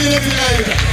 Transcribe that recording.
Hallelujah. Hallelujah.